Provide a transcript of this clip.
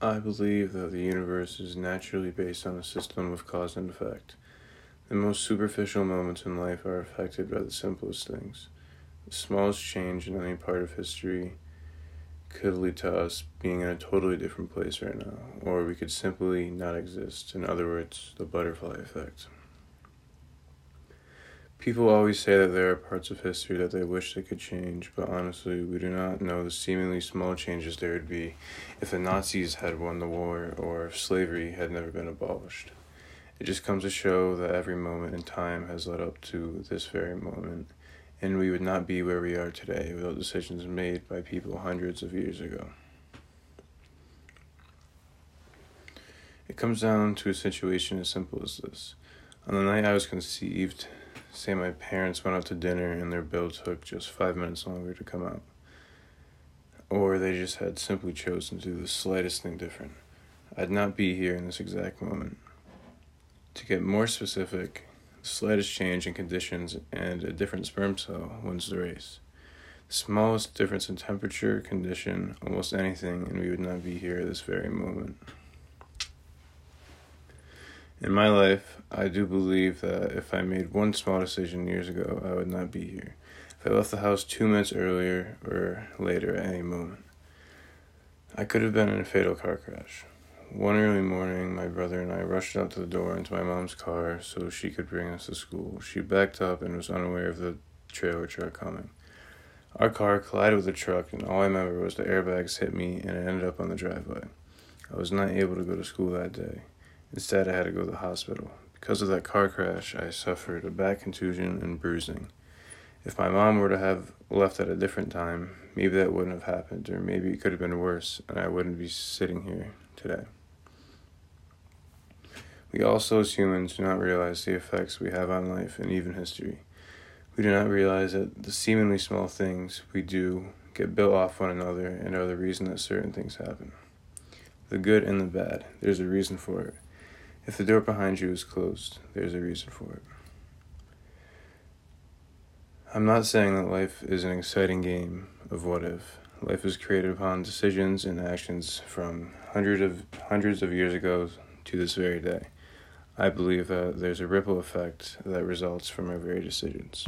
I believe that the universe is naturally based on a system of cause and effect. The most superficial moments in life are affected by the simplest things. The smallest change in any part of history could lead to us being in a totally different place right now, or we could simply not exist. In other words, the butterfly effect. People always say that there are parts of history that they wish they could change, but honestly, we do not know the seemingly small changes there would be if the Nazis had won the war or if slavery had never been abolished. It just comes to show that every moment in time has led up to this very moment, and we would not be where we are today without decisions made by people hundreds of years ago. It comes down to a situation as simple as this. On the night I was conceived, Say my parents went out to dinner and their bill took just five minutes longer to come out. Or they just had simply chosen to do the slightest thing different. I'd not be here in this exact moment. To get more specific, the slightest change in conditions and a different sperm cell wins the race. The smallest difference in temperature, condition, almost anything, and we would not be here this very moment. In my life, I do believe that if I made one small decision years ago, I would not be here. If I left the house two minutes earlier or later at any moment, I could have been in a fatal car crash. One early morning, my brother and I rushed out to the door into my mom's car so she could bring us to school. She backed up and was unaware of the trailer truck coming. Our car collided with the truck, and all I remember was the airbags hit me and it ended up on the driveway. I was not able to go to school that day. Instead, I had to go to the hospital. Because of that car crash, I suffered a back contusion and bruising. If my mom were to have left at a different time, maybe that wouldn't have happened, or maybe it could have been worse, and I wouldn't be sitting here today. We also, as humans, do not realize the effects we have on life and even history. We do not realize that the seemingly small things we do get built off one another and are the reason that certain things happen. The good and the bad, there's a reason for it. If the door behind you is closed, there's a reason for it. I'm not saying that life is an exciting game of what if. Life is created upon decisions and actions from hundreds of hundreds of years ago to this very day. I believe that there's a ripple effect that results from our very decisions.